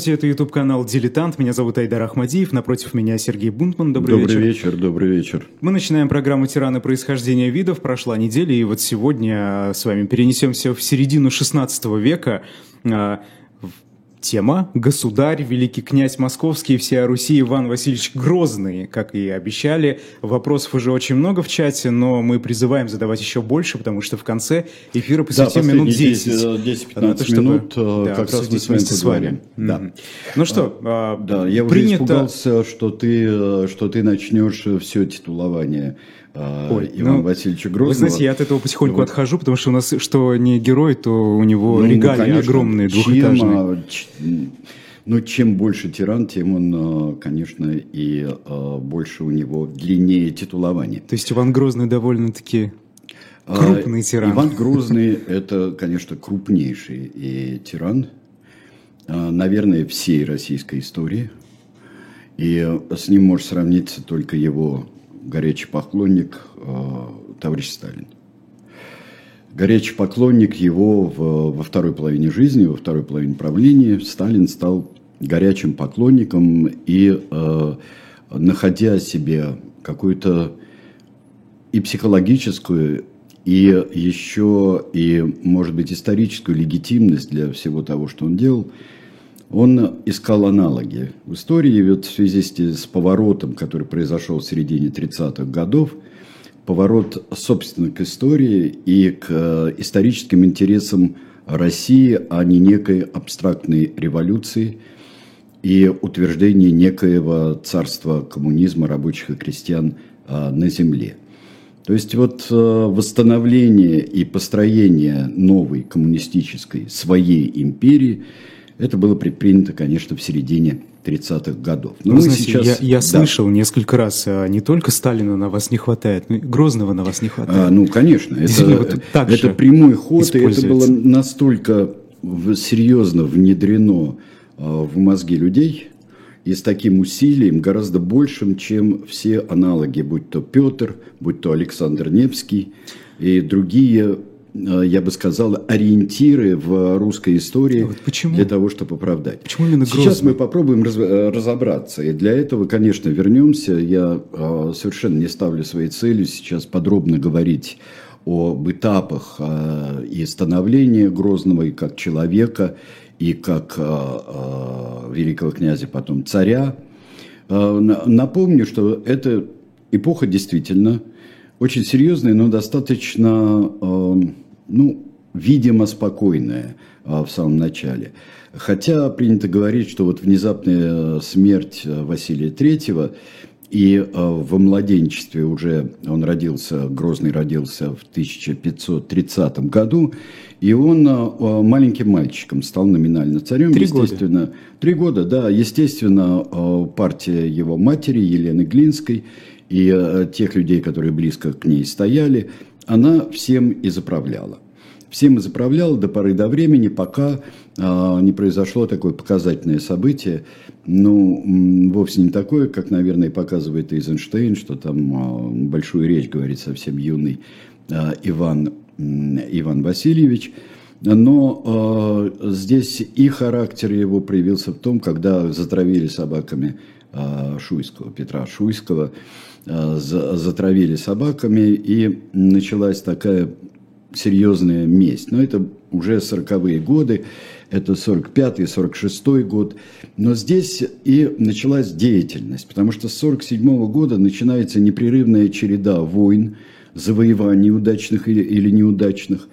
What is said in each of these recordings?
Здравствуйте, это YouTube канал Дилетант. Меня зовут Айдар Ахмадиев. Напротив меня Сергей Бунтман. Добрый, добрый вечер. вечер. Добрый вечер. Мы начинаем программу «Тираны происхождения видов». Прошла неделя, и вот сегодня с вами перенесемся в середину 16 века. А, Тема «Государь, великий князь Московский вся Руси Иван Васильевич Грозный». Как и обещали, вопросов уже очень много в чате, но мы призываем задавать еще больше, потому что в конце эфира посвятим да, минут 10. 10-15 минут чтобы, да, как раз мы с вами поговорим. Да. Mm-hmm. Ну что, а, да, я принято... уже испугался, что ты, что ты начнешь все титулование а, Ой, Ивана ну, Васильевича Грозного. Вы знаете, я от этого потихоньку вот. отхожу, потому что у нас, что не герой, то у него ну, регалии конечно, огромные, двухэтажные. Чем, ну, чем больше тиран, тем он, а, конечно, и а, больше у него длиннее титулование. То есть Иван Грозный довольно-таки крупный тиран. Иван Грозный – это, конечно, крупнейший и тиран, наверное, всей российской истории. И с ним может сравниться только его горячий поклонник э, товарищ Сталин. Горячий поклонник его в, во второй половине жизни, во второй половине правления Сталин стал горячим поклонником и, э, находя себе какую-то и психологическую, и еще и, может быть, историческую легитимность для всего того, что он делал, он искал аналоги в истории, вот в связи с поворотом, который произошел в середине 30-х годов, поворот, собственно, к истории и к э, историческим интересам России, а не некой абстрактной революции и утверждение некоего царства коммунизма рабочих и крестьян э, на земле. То есть вот э, восстановление и построение новой коммунистической своей империи – это было предпринято, конечно, в середине 30-х годов. Но Вы знаете, сейчас... я, я да. слышал несколько раз, а не только Сталина на вас не хватает, но и Грозного на вас не хватает. А, ну, конечно, это, вот это прямой ход, и это было настолько серьезно внедрено а, в мозги людей и с таким усилием, гораздо большим, чем все аналоги, будь то Петр, будь то Александр Невский и другие я бы сказал, ориентиры в русской истории вот почему? для того, чтобы оправдать. Почему именно Грозный? Сейчас мы попробуем раз, э, разобраться. И для этого, конечно, вернемся. Я э, совершенно не ставлю своей целью сейчас подробно говорить об этапах э, и становления Грозного и как человека, и как э, э, великого князя, потом царя. Э, напомню, что эта эпоха действительно очень серьезная, но достаточно, э, ну, видимо, спокойная э, в самом начале. Хотя принято говорить, что вот внезапная смерть Василия Третьего и э, во младенчестве уже он родился, Грозный родился в 1530 году, и он маленьким мальчиком стал номинально царем. Три естественно, года. Три года, да. Естественно, партия его матери Елены Глинской и э, тех людей, которые близко к ней стояли, она всем и заправляла. Всем и заправляла до поры до времени, пока э, не произошло такое показательное событие, ну, вовсе не такое, как, наверное, показывает Эйзенштейн, что там э, большую речь говорит совсем юный э, Иван, Иван Васильевич, но э, здесь и характер его проявился в том, когда затравили собаками э, Шуйского, Петра Шуйского, затравили собаками, и началась такая серьезная месть. Но это уже 40-е годы, это 45-й, 46-й год. Но здесь и началась деятельность, потому что с 47 -го года начинается непрерывная череда войн, завоеваний удачных или, или неудачных.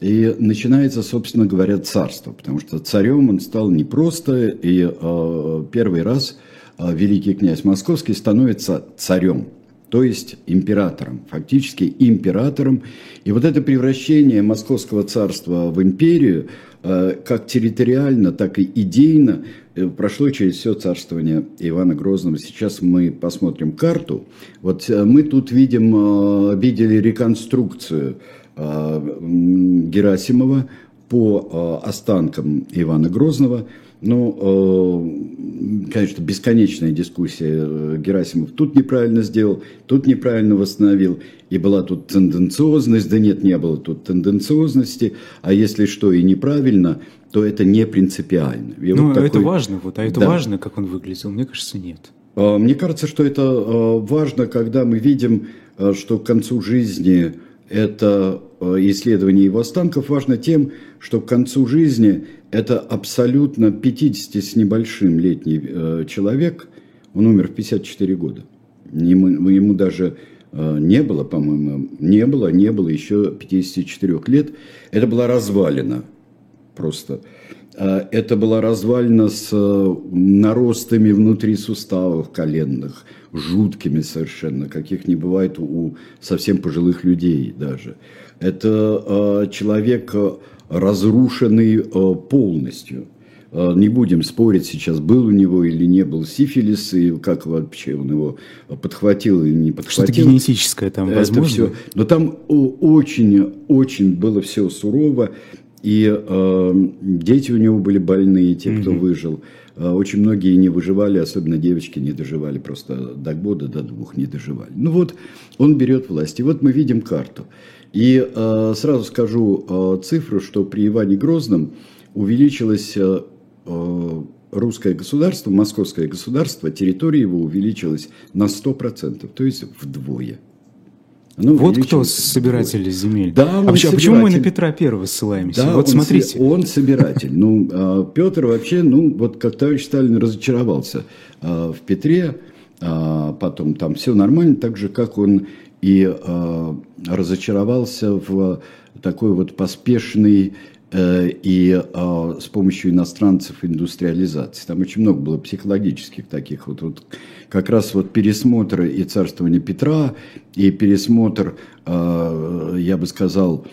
И начинается, собственно говоря, царство, потому что царем он стал не просто, и э, первый раз – великий князь Московский становится царем, то есть императором, фактически императором. И вот это превращение Московского царства в империю, а, как территориально, так и идейно, э, прошло через все царствование Ивана Грозного. Сейчас мы посмотрим карту. Вот э, мы тут видим, а, видели реконструкцию Герасимова по останкам Ивана Грозного – ну, конечно, бесконечная дискуссия. Герасимов тут неправильно сделал, тут неправильно восстановил. И была тут тенденциозность, да нет, не было тут тенденциозности. А если что и неправильно, то это не принципиально. И ну, вот такой... это важно, вот, а это да. важно, как он выглядел? Мне кажется, нет. А, мне кажется, что это а, важно, когда мы видим, что к концу жизни это исследование его останков важно тем, что к концу жизни это абсолютно 50 с небольшим летний э, человек, он умер в 54 года. Ему, ему даже э, не было, по-моему, не было, не было еще 54 лет. Это была развалина просто. Э, это была развалина с э, наростами внутри суставов коленных, жуткими совершенно, каких не бывает у совсем пожилых людей даже. Это э, человек разрушенный э, полностью. Э, не будем спорить сейчас, был у него или не был сифилис, и как вообще он его подхватил или не подхватил. Что-то генетическое там, возможно. все. Но там очень-очень было все сурово, и э, дети у него были больные, те, кто mm-hmm. выжил. Э, очень многие не выживали, особенно девочки не доживали, просто до года, до двух не доживали. Ну вот, он берет власть. И вот мы видим карту. И э, сразу скажу э, цифру, что при Иване Грозном увеличилось э, э русское государство, московское государство, территория его увеличилась на 100%, то есть вдвое. Оно вот кто собиратель земель. Да, а почему, почему мы на Петра Первого ссылаемся? Да, вот он смотрите. Он собиратель. Ну, а, Петр вообще, ну, вот как товарищ Сталин разочаровался а, в Петре, а потом там все нормально, так же, как он и разочаровался в такой вот поспешной э, и э, с помощью иностранцев индустриализации. Там очень много было психологических таких вот, вот как раз вот пересмотр и царствования Петра, и пересмотр, э, я бы сказал,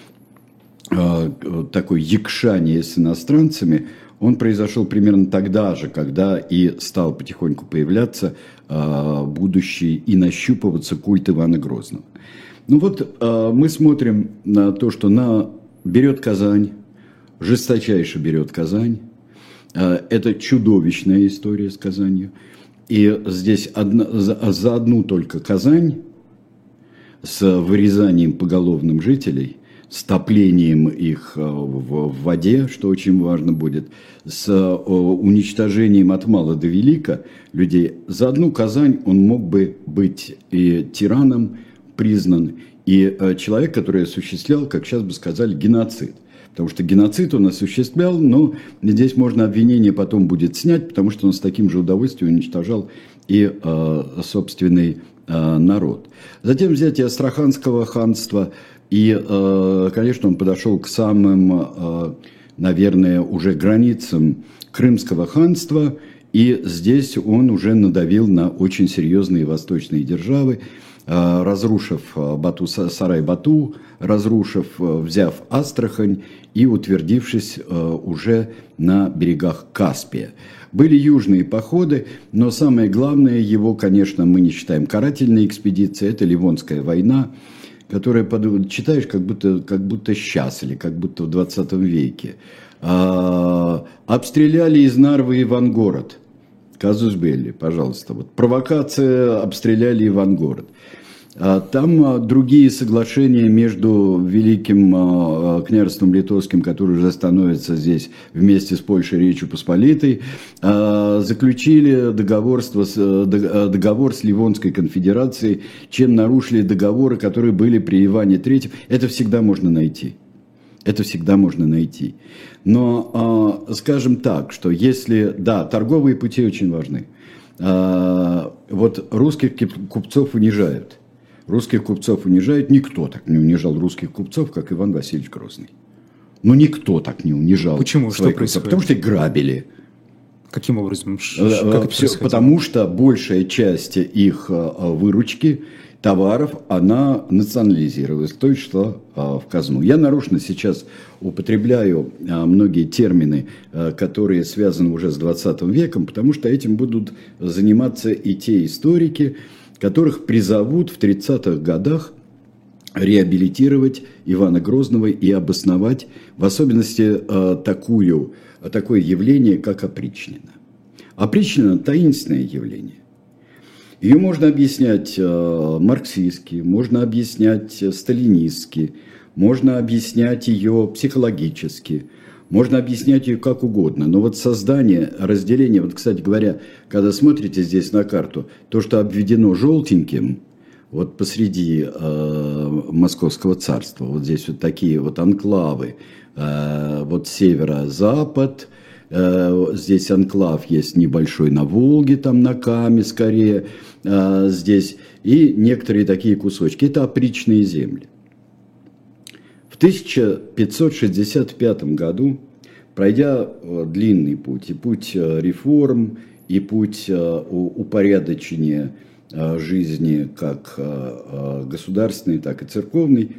э, такой якшание с иностранцами, он произошел примерно тогда же, когда и стал потихоньку появляться а, будущий и нащупываться культ Ивана Грозного. Ну вот а, мы смотрим на то, что на берет Казань, жесточайше берет Казань. А, это чудовищная история с Казанью. И здесь одна, за, за одну только Казань с вырезанием поголовным жителей – с топлением их э, в воде, что очень важно будет, с э, уничтожением от мала до велика людей. За одну Казань он мог бы быть и тираном признан, и человек, который осуществлял, как сейчас бы сказали, геноцид. Потому что геноцид он осуществлял, но здесь можно обвинение потом будет снять, потому что он с таким же удовольствием уничтожал и э, собственный э, народ. Затем взятие Астраханского ханства – и, э, конечно, он подошел к самым, э, наверное, уже границам Крымского ханства, и здесь он уже надавил на очень серьезные восточные державы, разрушив Бату, Сарай-Бату, разрушив, взяв Астрахань и утвердившись уже на берегах Каспия. Были южные походы, но самое главное его, конечно, мы не считаем карательной экспедицией, это Ливонская война – которые читаешь как будто, как будто сейчас или как будто в 20 веке. А, обстреляли из Нарвы Ивангород. Казус Белли, пожалуйста. Вот провокация, обстреляли Ивангород. А там а, другие соглашения между Великим а, княжеством Литовским, которое уже становится здесь вместе с Польшей Речью Посполитой, заключили договорство с, договор с Ливонской конфедерацией, чем нарушили договоры, которые были при Иване III. Это всегда можно найти. Это всегда можно найти. Но, скажем так, что если, да, торговые пути очень важны. Вот русских купцов унижают – Русских купцов унижает. Никто так не унижал русских купцов, как Иван Васильевич Грозный. Ну, никто так не унижал. Почему? Что происходит? Потому что их грабили. Каким образом? Э, как это Все, потому что большая часть их э, выручки товаров, она национализировалась, то есть шла в казну. Я нарочно сейчас употребляю э, многие термины, которые связаны уже с 20 веком, потому что этим будут заниматься и те историки, которых призовут в 30-х годах реабилитировать Ивана Грозного и обосновать в особенности такую, такое явление, как опричнина. Опричнина – таинственное явление. Ее можно объяснять э, марксистски, можно объяснять сталинистски, можно объяснять ее психологически, можно объяснять ее как угодно. Но вот создание, разделение, вот, кстати говоря, когда смотрите здесь на карту, то, что обведено желтеньким – вот посреди э, Московского царства, вот здесь вот такие вот анклавы, э, вот северо-запад, э, здесь анклав есть небольшой на Волге, там на Каме скорее, э, здесь, и некоторые такие кусочки, это опричные земли. В 1565 году, пройдя э, длинный путь, и путь э, реформ, и путь э, упорядочения жизни как государственной, так и церковной,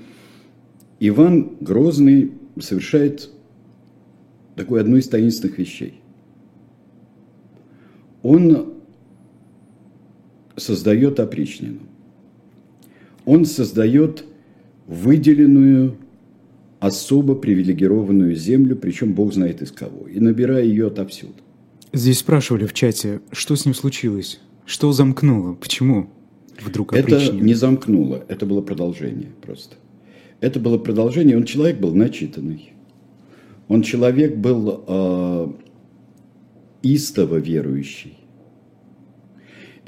Иван Грозный совершает такую одну из таинственных вещей. Он создает опричнину. Он создает выделенную, особо привилегированную землю, причем Бог знает из кого, и набирая ее отовсюду. Здесь спрашивали в чате, что с ним случилось? Что замкнуло? Почему вдруг Это не замкнуло, это было продолжение просто. Это было продолжение, он человек был начитанный. Он человек был э, истово верующий.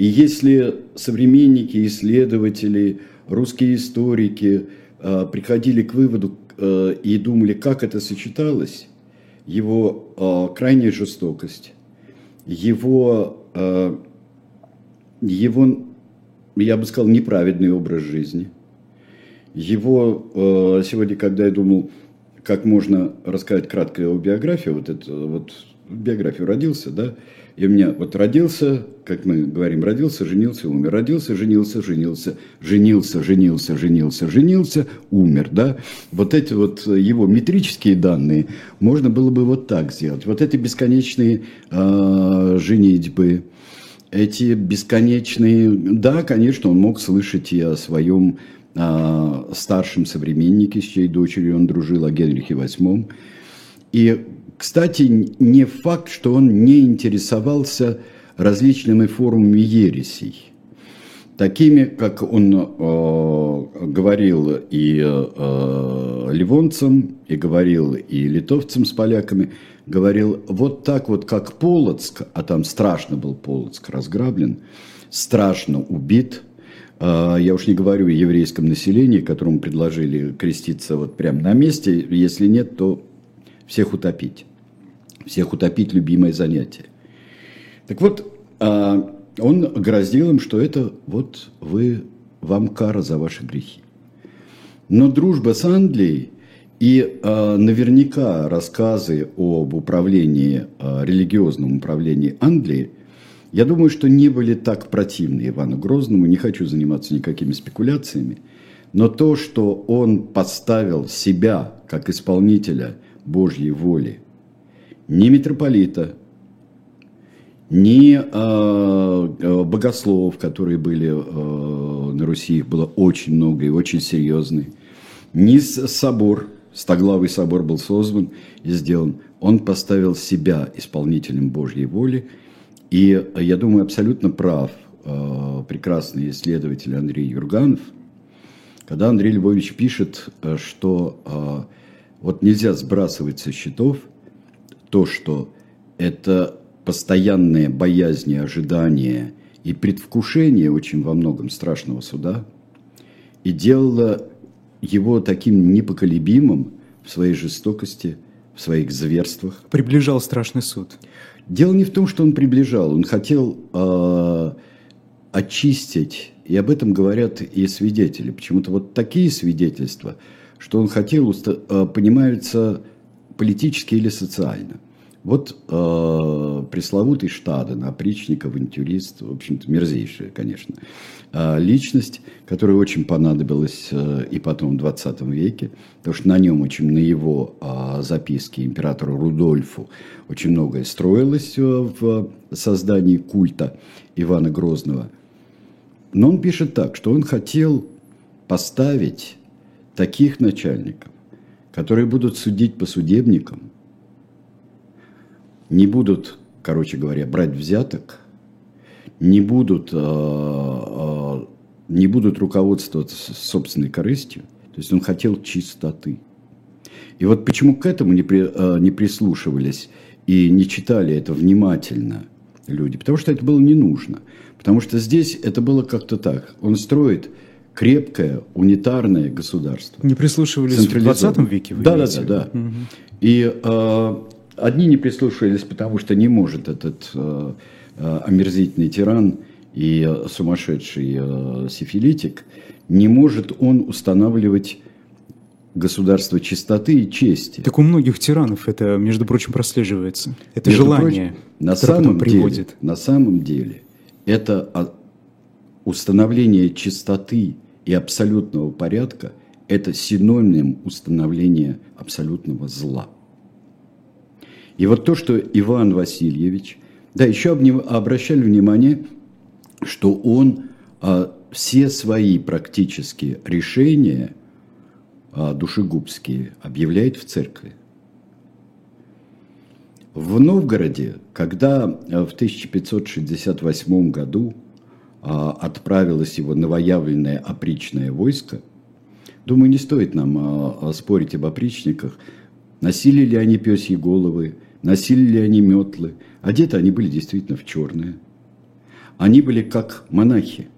И если современники, исследователи, русские историки э, приходили к выводу э, и думали, как это сочеталось, его э, крайняя жестокость, его его, я бы сказал, неправедный образ жизни. Его сегодня, когда я думал, как можно рассказать кратко его биографию, вот это вот биографию родился, да, и у меня вот родился, как мы говорим, родился, женился, умер, родился, женился, женился, женился, женился, женился, женился, умер, да. Вот эти вот его метрические данные можно было бы вот так сделать. Вот эти бесконечные э, женитьбы, эти бесконечные... Да, конечно, он мог слышать и о своем э, старшем современнике, с чьей дочерью он дружил, о Генрихе VIII. И, кстати, не факт, что он не интересовался различными формами ересей. Такими, как он э, говорил и э, ливонцам, и говорил и литовцам с поляками, говорил вот так вот, как Полоцк, а там страшно был Полоцк разграблен, страшно убит, э, я уж не говорю о еврейском населении, которому предложили креститься вот прямо на месте, если нет, то всех утопить. Всех утопить – любимое занятие. Так вот, э, он грозил им, что это вот вы, вам кара за ваши грехи. Но дружба с Англией и э, наверняка рассказы об управлении, э, религиозном управлении Англии, я думаю, что не были так противны Ивану Грозному, не хочу заниматься никакими спекуляциями, но то, что он поставил себя как исполнителя Божьей воли, не митрополита, ни э, богословов, которые были э, на Руси, их было очень много и очень серьезные, ни собор, стоглавый собор был создан и сделан. Он поставил себя исполнителем Божьей воли, и я думаю, абсолютно прав э, прекрасный исследователь Андрей Юрганов, когда Андрей Львович пишет, что э, вот нельзя сбрасывать со счетов то, что это постоянные боязни, ожидания и предвкушение очень во многом страшного суда и делало его таким непоколебимым в своей жестокости, в своих зверствах. Приближал страшный суд. Дело не в том, что он приближал, он хотел э, очистить, и об этом говорят и свидетели. Почему-то вот такие свидетельства, что он хотел, э, понимаются политически или социально – вот э, пресловутый Штаден, опричник, авантюрист, в общем-то, мерзейшая, конечно, э, личность, которая очень понадобилась э, и потом в 20 веке, потому что на нем очень, на его э, записке императору Рудольфу очень многое строилось э, в создании культа Ивана Грозного. Но он пишет так, что он хотел поставить таких начальников, которые будут судить по судебникам, не будут, короче говоря, брать взяток, не будут, э, э, не будут руководствоваться собственной корыстью. То есть он хотел чистоты. И вот почему к этому не, при, э, не прислушивались и не читали это внимательно люди? Потому что это было не нужно. Потому что здесь это было как-то так. Он строит крепкое, унитарное государство. Не прислушивались в 20 веке? Да, да, да, да. Угу. И э, одни не прислушивались, потому что не может этот э, э, омерзительный тиран и э, сумасшедший э, сифилитик, не может он устанавливать государство чистоты и чести. Так у многих тиранов это, между прочим, прослеживается. Это между желание, прочим, на самом приводит. Деле, на самом деле это установление чистоты и абсолютного порядка – это синоним установления абсолютного зла. И вот то, что Иван Васильевич, да, еще обращали внимание, что он а, все свои практические решения а, душегубские объявляет в церкви. В Новгороде, когда а, в 1568 году отправилось его новоявленное опричное войско, думаю, не стоит нам а, спорить об опричниках, носили ли они пёсьи головы, носили ли они метлы, одеты они были действительно в черное. Они были как монахи,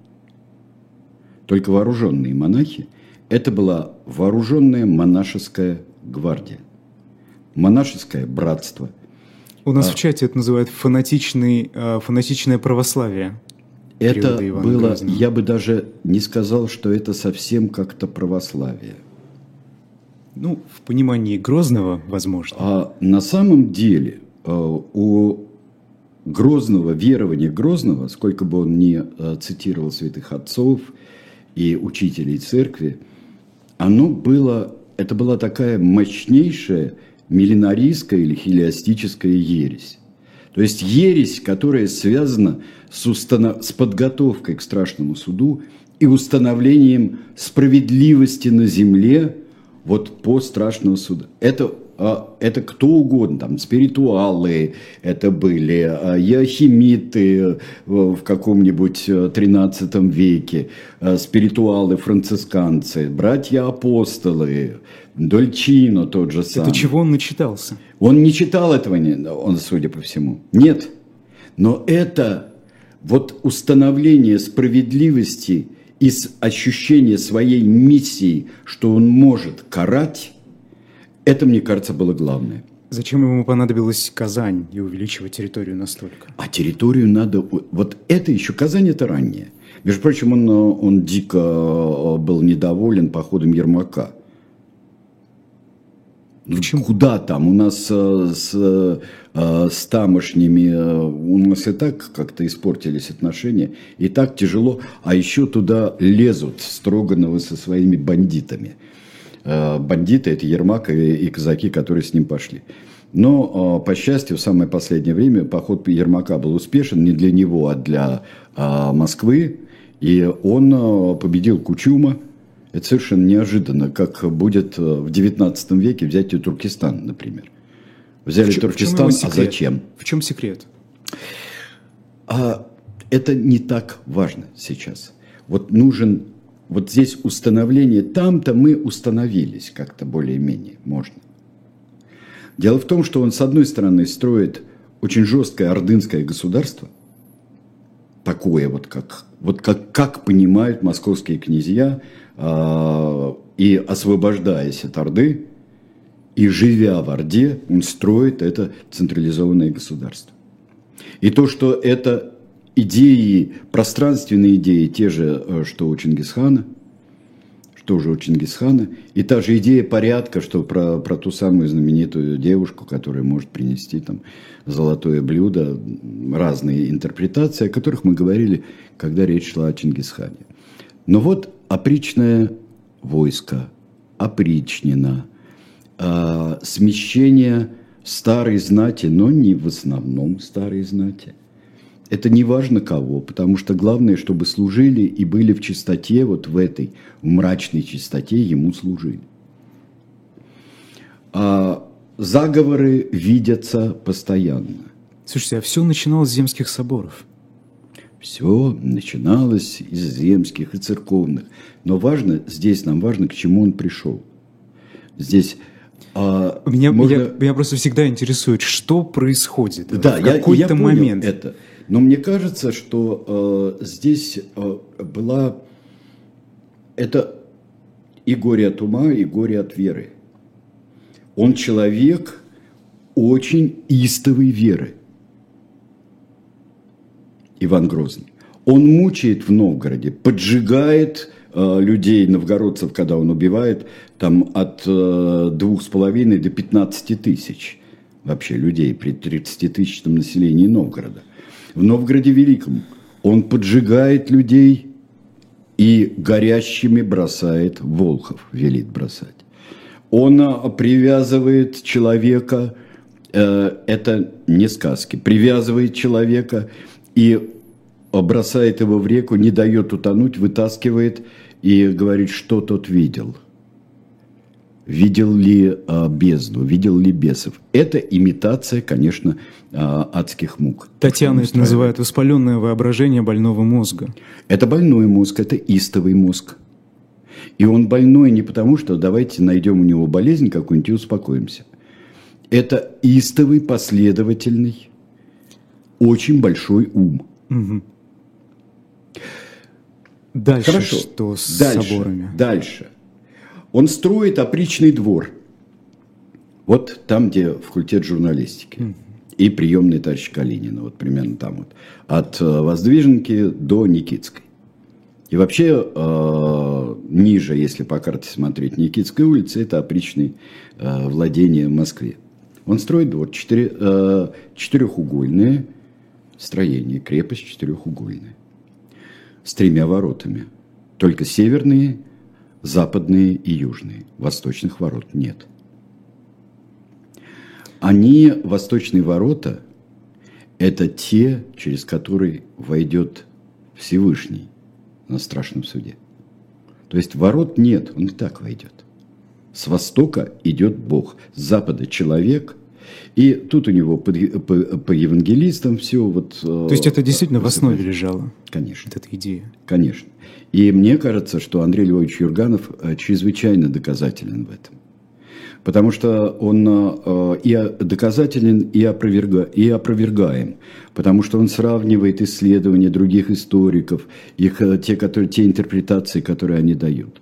только вооруженные монахи. Это была вооруженная монашеская гвардия, монашеское братство. У нас а, в чате это называют фанатичный, фанатичное православие это было, Грозного. я бы даже не сказал, что это совсем как-то православие. Ну, в понимании Грозного, возможно. А на самом деле э, у Грозного, верования Грозного, сколько бы он ни э, цитировал святых отцов и учителей церкви, оно было, это была такая мощнейшая миллинарийская или хилиастическая ересь. То есть ересь, которая связана с, установ... с подготовкой к страшному суду и установлением справедливости на земле вот по страшному суду. Это а, это кто угодно, там, спиритуалы это были, а, яхимиты э, в каком-нибудь 13 э, веке, а, спиритуалы, францисканцы, братья-апостолы, Дольчино тот же самый. Это чего он начитался? Он не читал этого, он, судя по всему. Нет. Но это вот установление справедливости и ощущение своей миссии, что он может карать, это, мне кажется, было главное. Зачем ему понадобилась Казань и увеличивать территорию настолько? А территорию надо... Вот это еще... Казань это ранее. Между прочим, он, он дико э, был недоволен походом Ермака. Почему? Куда там? У нас э, с, э, с тамошними, э, у нас и так как-то испортились отношения, и так тяжело, а еще туда лезут Строгановы со своими бандитами. Бандиты – это Ермак и, и казаки, которые с ним пошли. Но, по счастью, в самое последнее время поход Ермака был успешен не для него, а для Москвы. И он победил Кучума, это совершенно неожиданно, как будет э, в XIX веке взять и Туркестан, например. Взяли в чем, Туркестан, в чем а зачем? В чем секрет? А это не так важно сейчас. Вот нужен, вот здесь установление, там-то мы установились как-то более-менее, можно. Дело в том, что он, с одной стороны, строит очень жесткое ордынское государство, такое вот, как, вот как, как понимают московские князья – и освобождаясь от Орды, и живя в Орде, он строит это централизованное государство. И то, что это идеи, пространственные идеи, те же, э, что у Чингисхана, что же у Чингисхана, и та же идея порядка, что про, про ту самую знаменитую девушку, которая может принести там золотое блюдо, разные интерпретации, о которых мы говорили, когда речь шла о Чингисхане. Но вот опричное войско, опричнина, э, смещение старой знати, но не в основном старой знати. Это не важно кого, потому что главное, чтобы служили и были в чистоте, вот в этой в мрачной чистоте ему служили. А заговоры видятся постоянно. Слушайте, а все начиналось с земских соборов. Все начиналось из земских и церковных. Но важно, здесь нам важно, к чему он пришел. Здесь а, меня, можно... я, меня просто всегда интересует, что происходит да, в какой-то момент. Это. Но мне кажется, что э, здесь э, была это и горе от ума, и горе от веры. Он человек очень истовой веры. Иван Грозный. Он мучает в Новгороде, поджигает э, людей, новгородцев, когда он убивает, там от э, двух с половиной до 15 тысяч вообще людей при 30-тысячном населении Новгорода. В Новгороде Великом он поджигает людей и горящими бросает волхов, велит бросать. Он э, привязывает человека, э, это не сказки, привязывает человека и бросает его в реку, не дает утонуть, вытаскивает и говорит, что тот видел. Видел ли а, бездну, видел ли бесов. Это имитация, конечно, а, адских мук. Татьяна это называет воспаленное воображение больного мозга. Это больной мозг, это истовый мозг. И он больной не потому, что давайте найдем у него болезнь какую-нибудь и успокоимся. Это истовый, последовательный, очень большой ум. Угу. Дальше Хорошо. что с дальше, соборами? Дальше. Он строит опричный двор. Вот там, где факультет журналистики. Mm. И приемный товарищ Калинина. Вот примерно там вот. От э, Воздвиженки до Никитской. И вообще э, ниже, если по карте смотреть, Никитская улица – это опричные э, владения в Москве. Он строит двор четыре, э, четырехугольное строение, крепость четырехугольная с тремя воротами. Только северные, западные и южные. Восточных ворот нет. Они, восточные ворота, это те, через которые войдет Всевышний на страшном суде. То есть ворот нет, он и так войдет. С востока идет Бог, с запада человек – и тут у него по, по, по евангелистам все вот... Э, То есть это действительно в основе лежало? Конечно. Вот эта идея? Конечно. И мне кажется, что Андрей Львович Юрганов э, чрезвычайно доказателен в этом. Потому что он э, и доказателен, и, опроверга, и опровергаем. Потому что он сравнивает исследования других историков, их, те, которые, те интерпретации, которые они дают.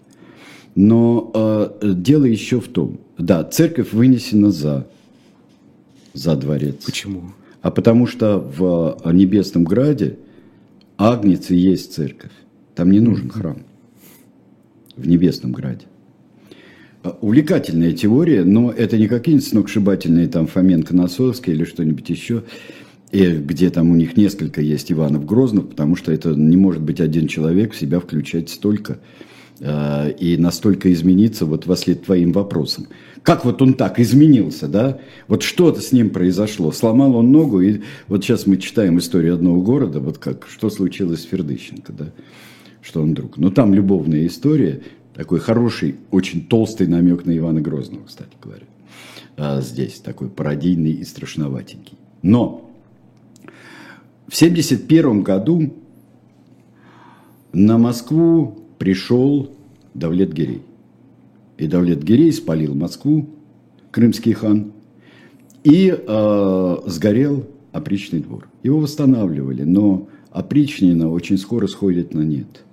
Но дело еще в том, да, церковь вынесена за за дворец. Почему? А потому что в Небесном Граде Агнец и есть церковь. Там не нужен храм. В Небесном Граде. А, увлекательная теория, но это не какие-нибудь сногсшибательные там Фоменко Носовские или что-нибудь еще, и где там у них несколько есть Иванов Грозных, потому что это не может быть один человек в себя включать столько э, и настолько измениться вот во след твоим вопросам. Как вот он так изменился, да? Вот что-то с ним произошло. Сломал он ногу, и вот сейчас мы читаем историю одного города, вот как, что случилось с Фердыщенко, да? Что он друг. Но там любовная история, такой хороший, очень толстый намек на Ивана Грозного, кстати говоря. А здесь такой пародийный и страшноватенький. Но в 1971 году на Москву пришел Давлет Гирей и Давлет-Гирей спалил Москву, крымский хан, и э, сгорел опричный двор. Его восстанавливали, но опричнина очень скоро сходит на нет.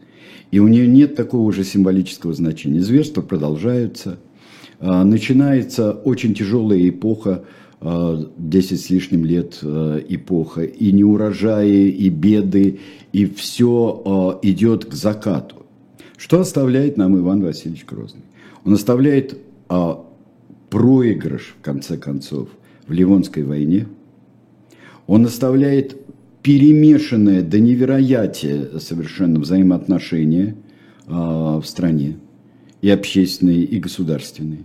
И у нее нет такого же символического значения. Зверства продолжаются. Э, начинается очень тяжелая эпоха, 10 с лишним лет э, эпоха, и неурожаи, и беды, и все э, идет к закату. Что оставляет нам Иван Васильевич Грозный? Он оставляет проигрыш, в конце концов, в Ливонской войне. Он оставляет перемешанное до невероятия совершенно взаимоотношения в стране, и общественные, и государственные.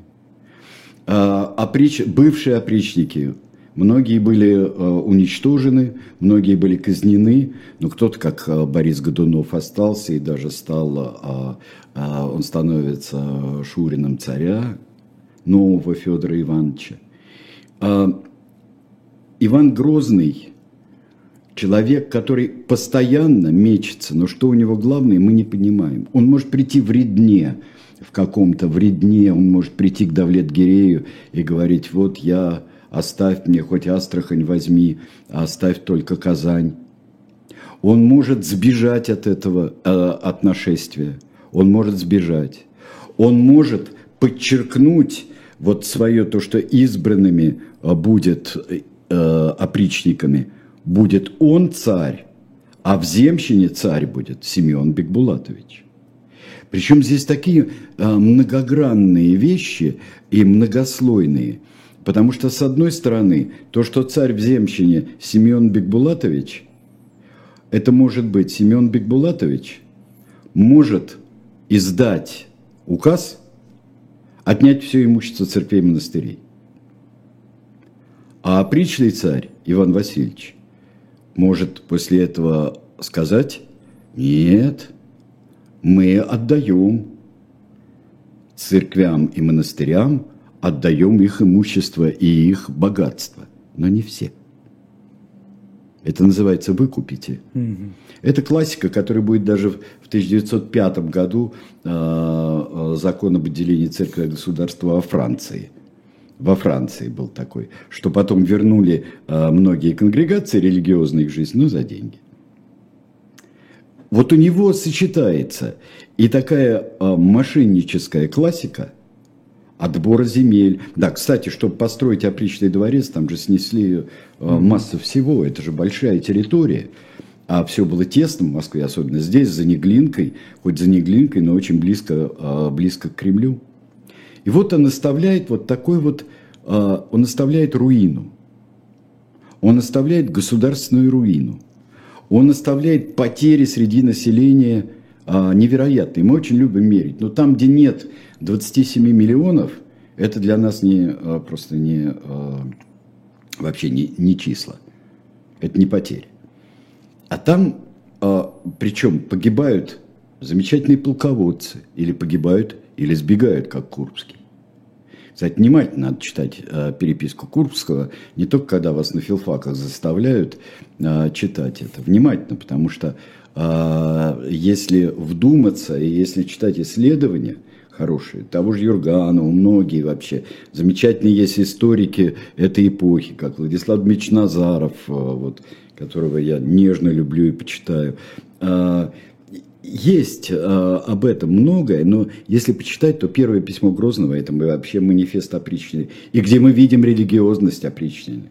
А, оприч... Бывшие опричники Многие были э, уничтожены, многие были казнены, но кто-то, как э, Борис Годунов, остался и даже стал, э, он становится шурином царя, нового Федора Ивановича. Иван Грозный, человек, который постоянно мечется, но что у него главное, мы не понимаем. Он может прийти в Редне, в каком-то вредне, он может прийти к Давлет-Гирею и говорить, вот я оставь мне хоть Астрахань возьми, а оставь только Казань. Он может сбежать от этого, э, от нашествия. Он может сбежать. Он может подчеркнуть вот свое то, что избранными э, будет э, опричниками, будет он царь, а в земщине царь будет Семен Бекбулатович. Причем здесь такие э, многогранные вещи и многослойные – Потому что, с одной стороны, то, что царь в земщине Семен Бекбулатович, это может быть Семен Бекбулатович может издать указ, отнять все имущество церквей и монастырей. А опричный царь Иван Васильевич может после этого сказать, нет, мы отдаем церквям и монастырям отдаем их имущество и их богатство, но не все. Это называется «выкупите». Угу. Это классика, которая будет даже в 1905 году э, закон об отделении церкви и государства во Франции. Во Франции был такой, что потом вернули э, многие конгрегации религиозные их жизнь, но за деньги. Вот у него сочетается и такая э, мошенническая классика – отбора земель. Да, кстати, чтобы построить опричный дворец, там же снесли э, массу всего, это же большая территория. А все было тесно в Москве, особенно здесь, за Неглинкой, хоть за Неглинкой, но очень близко, э, близко к Кремлю. И вот он оставляет вот такой вот, э, он оставляет руину. Он оставляет государственную руину. Он оставляет потери среди населения э, невероятные. Мы очень любим мерить. Но там, где нет 27 миллионов – это для нас не, а, просто не, а, вообще не, не числа. Это не потери. А там, а, причем погибают замечательные полководцы, или погибают, или сбегают, как Курбский. Кстати, внимательно надо читать э, переписку Курбского, не только когда вас на филфаках заставляют э, читать это. Внимательно, потому что э, если вдуматься и если читать исследования – хорошие. Того же Юрганова, многие вообще. Замечательные есть историки этой эпохи, как Владислав Дмитриевич Назаров, э, вот, которого я нежно люблю и почитаю. А, есть а, об этом многое, но если почитать, то первое письмо Грозного – это вообще манифест опричнины, и где мы видим религиозность опричнины.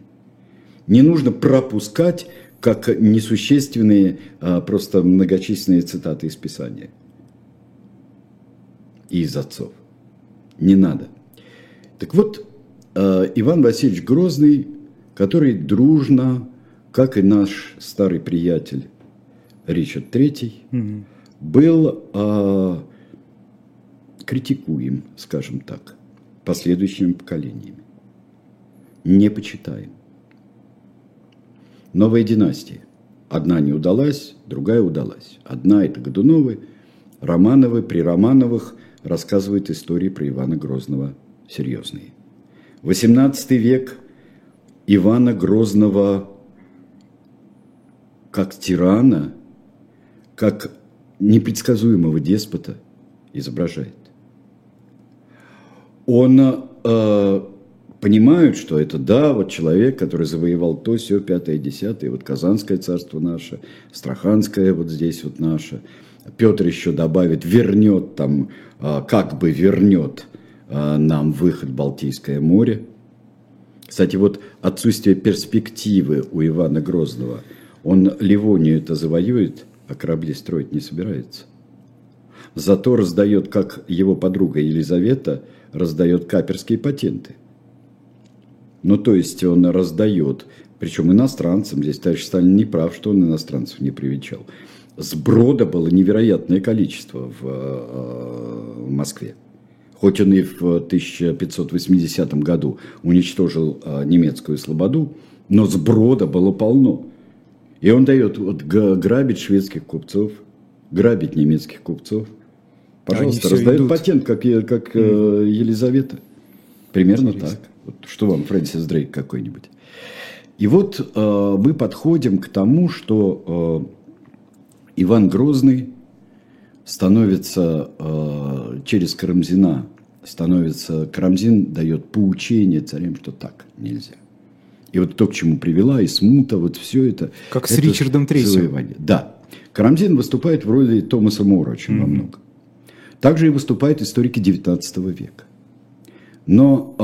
Не нужно пропускать как несущественные а, просто многочисленные цитаты из Писания – и из отцов. Не надо. Так вот, э, Иван Васильевич Грозный, который дружно, как и наш старый приятель Ричард III, угу. Был э, критикуем, скажем так, последующими поколениями. Не почитаем. Новая династия. Одна не удалась, другая удалась. Одна – это Годуновы, Романовы, при Романовых рассказывают истории про Ивана Грозного серьезные. 18 век Ивана Грозного как тирана, как непредсказуемого деспота изображает. Он э, понимает, что это, да, вот человек, который завоевал то, все, пятое, десятое, вот Казанское царство наше, Страханское вот здесь вот наше – Петр еще добавит, вернет там, а, как бы вернет а, нам выход в Балтийское море. Кстати, вот отсутствие перспективы у Ивана Грозного. Он Ливонию это завоюет, а корабли строить не собирается. Зато раздает, как его подруга Елизавета, раздает каперские патенты. Ну, то есть он раздает, причем иностранцам. Здесь товарищ Сталин не прав, что он иностранцев не привечал сброда было невероятное количество в, э, в Москве. хоть он и в 1580 году уничтожил а, немецкую слободу, но сброда было полно. И он дает вот, грабить шведских купцов, грабить немецких купцов. Пожалуйста, раздает идут. патент, как, как mm. Елизавета. Примерно Интересно. так. Вот, что вам, Фрэнсис Дрейк какой-нибудь. И вот э, мы подходим к тому, что э, Иван Грозный становится э, через Карамзина, становится, Карамзин дает поучение царям, что так нельзя. И вот то, к чему привела, и смута, вот все это. Как это с Ричардом Третьим. Да. Карамзин выступает в роли Томаса Мора очень mm-hmm. во многом. Также и выступают историки XIX века. Но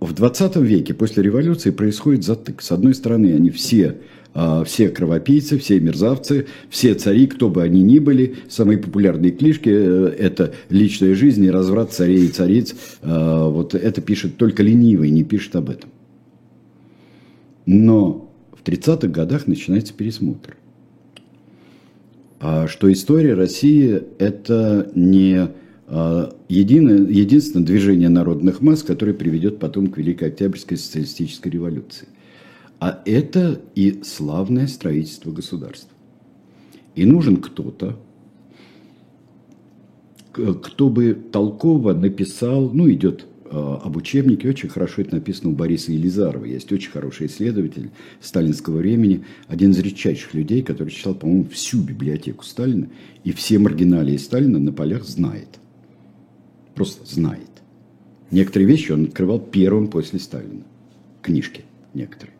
э, в 20 веке, после революции, происходит затык. С одной стороны, они все, э, все кровопийцы, все мерзавцы, все цари, кто бы они ни были. Самые популярные книжки э, – это «Личная жизнь и разврат царей и цариц». Э, вот это пишет только ленивый, не пишет об этом. Но в 30-х годах начинается пересмотр. А что история России – это не а, единое, единственное движение народных масс, которое приведет потом к Великой Октябрьской социалистической революции. А это и славное строительство государства. И нужен кто-то, кто бы толково написал, ну, идет об учебнике. Очень хорошо это написано у Бориса Елизарова. Есть очень хороший исследователь сталинского времени, один из редчайших людей, который читал, по-моему, всю библиотеку Сталина и все маргиналии Сталина на полях знает. Просто знает. Некоторые вещи он открывал первым после Сталина. Книжки некоторые.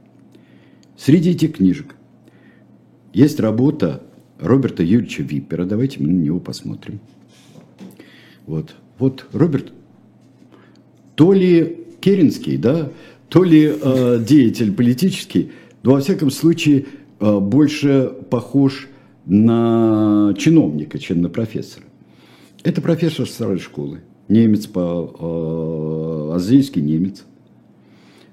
Среди этих книжек есть работа Роберта Юрьевича Виппера. Давайте мы на него посмотрим. Вот. Вот Роберт то ли Керенский, да, то ли э, деятель политический, но во всяком случае э, больше похож на чиновника, чем на профессора. Это профессор старой школы, немец по э, азийский немец,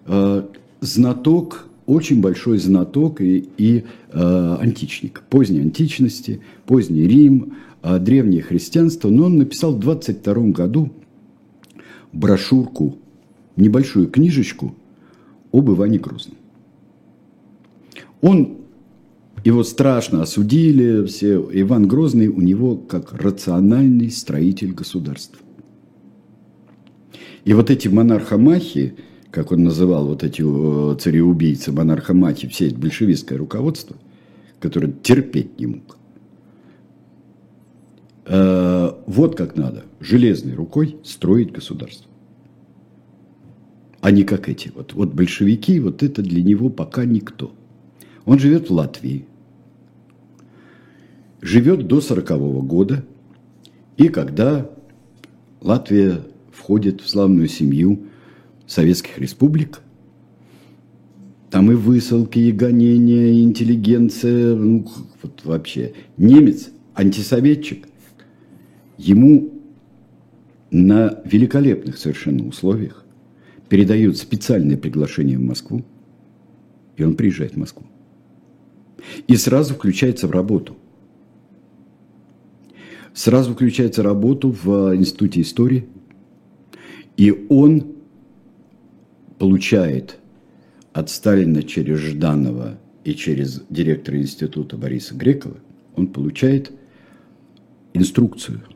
э, знаток, очень большой знаток и, и э, античник, поздней античности, поздний Рим, э, древнее христианство, но он написал в 22 году брошюрку, небольшую книжечку об Иване Грозном. Он, его страшно осудили, все, Иван Грозный у него как рациональный строитель государства. И вот эти монархомахи, как он называл вот эти цареубийцы, монархомахи, все это большевистское руководство, которое терпеть не мог. Вот как надо, железной рукой строить государство. А не как эти. Вот, вот большевики, вот это для него пока никто. Он живет в Латвии. Живет до сорокового года. И когда Латвия входит в славную семью советских республик, там и высылки, и гонения, и интеллигенция, ну, вот вообще. Немец, антисоветчик, ему на великолепных совершенно условиях передают специальное приглашение в Москву, и он приезжает в Москву. И сразу включается в работу. Сразу включается в работу в Институте истории, и он получает от Сталина через Жданова и через директора института Бориса Грекова, он получает инструкцию –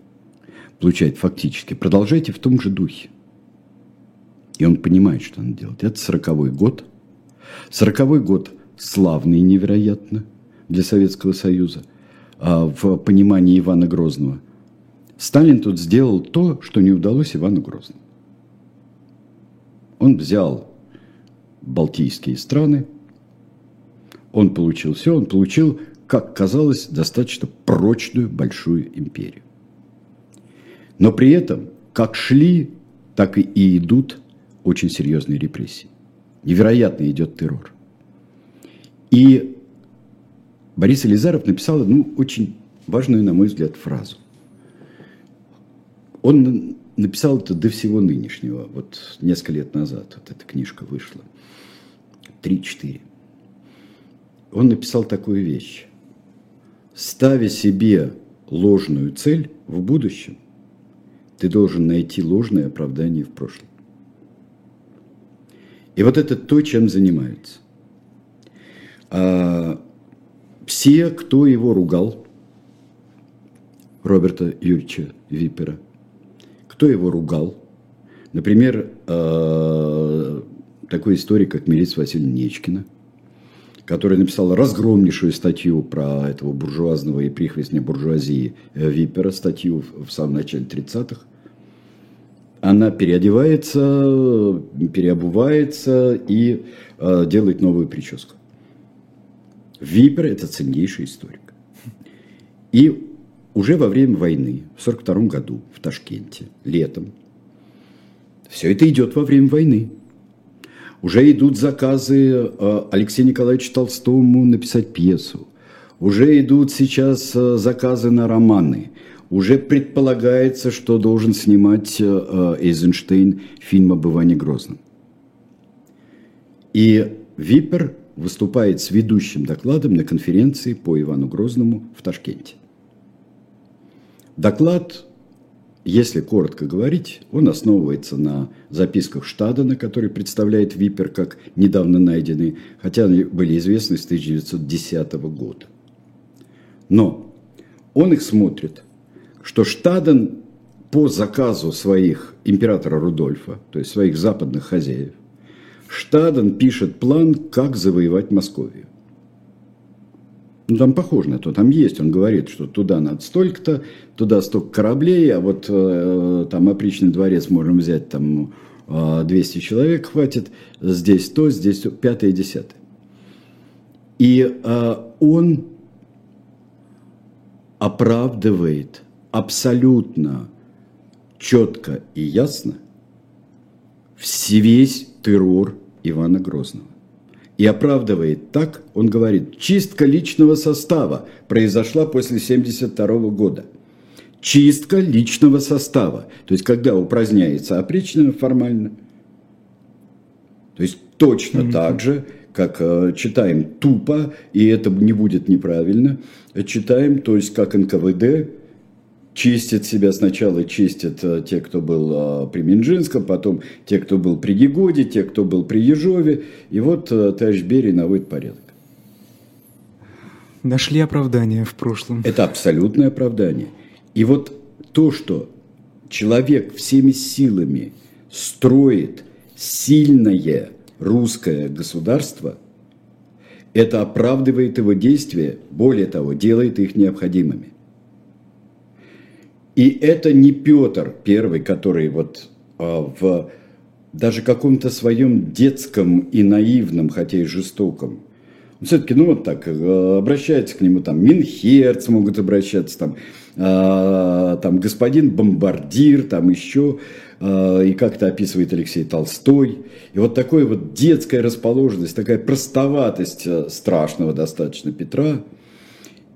получает фактически, продолжайте в том же духе. И он понимает, что надо делать. Это сороковой год. Сороковой год славный невероятно для Советского Союза а в понимании Ивана Грозного. Сталин тут сделал то, что не удалось Ивану Грозному. Он взял Балтийские страны, он получил все, он получил, как казалось, достаточно прочную большую империю. Но при этом, как шли, так и идут очень серьезные репрессии. Невероятно идет террор. И Борис Елизаров написал одну очень важную, на мой взгляд, фразу. Он написал это до всего нынешнего, вот несколько лет назад, вот эта книжка вышла, три-четыре. Он написал такую вещь. Ставя себе ложную цель в будущем, ты должен найти ложное оправдание в прошлом. И вот это то, чем занимаются. А все, кто его ругал, Роберта Юрьевича Випера, кто его ругал, например, а, такой историк, как Милица Васильевна Нечкина, который написал разгромнейшую статью про этого буржуазного и прихвостня буржуазии Випера, статью в самом начале 30-х, она переодевается, переобувается и э, делает новую прическу. Випер – это ценнейший историк. И уже во время войны, в 1942 году, в Ташкенте, летом, все это идет во время войны. Уже идут заказы э, Алексею Николаевичу Толстому написать пьесу. Уже идут сейчас э, заказы на романы – уже предполагается, что должен снимать э, э, Эйзенштейн фильм об Иване Грозном. И Випер выступает с ведущим докладом на конференции по Ивану Грозному в Ташкенте. Доклад, если коротко говорить, он основывается на записках Штадена, который представляет Випер как недавно найденный, хотя они были известны с 1910 года. Но он их смотрит – что Штаден по заказу своих императора Рудольфа, то есть своих западных хозяев, Штаден пишет план, как завоевать Московию. Ну, там похоже на то, там есть. Он говорит, что туда надо столько-то, туда столько кораблей, а вот э, там опричный дворец можем взять, там э, 200 человек хватит, здесь то, здесь то, пятое, десятое. И э, он оправдывает абсолютно четко и ясно весь террор Ивана Грозного. И оправдывает так, он говорит, чистка личного состава произошла после 1972 года. Чистка личного состава. То есть, когда упраздняется опричнина формально, то есть точно mm-hmm. так же, как э, читаем тупо, и это не будет неправильно, читаем, то есть как НКВД чистят себя сначала, чистят э, те, кто был э, при Минжинском, потом те, кто был при Егоде, те, кто был при Ежове. И вот э, товарищ Берия наводит порядок. Нашли оправдание в прошлом. Это абсолютное оправдание. И вот то, что человек всеми силами строит сильное русское государство, это оправдывает его действия, более того, делает их необходимыми. И это не Петр первый, который вот а, в даже каком-то своем детском и наивном, хотя и жестоком, он все-таки, ну, вот так, э, обращается к нему, там, Минхерц могут обращаться, там, э, там, господин Бомбардир, там, еще, э, и как-то описывает Алексей Толстой. И вот такая вот детская расположенность, такая простоватость э, страшного достаточно Петра –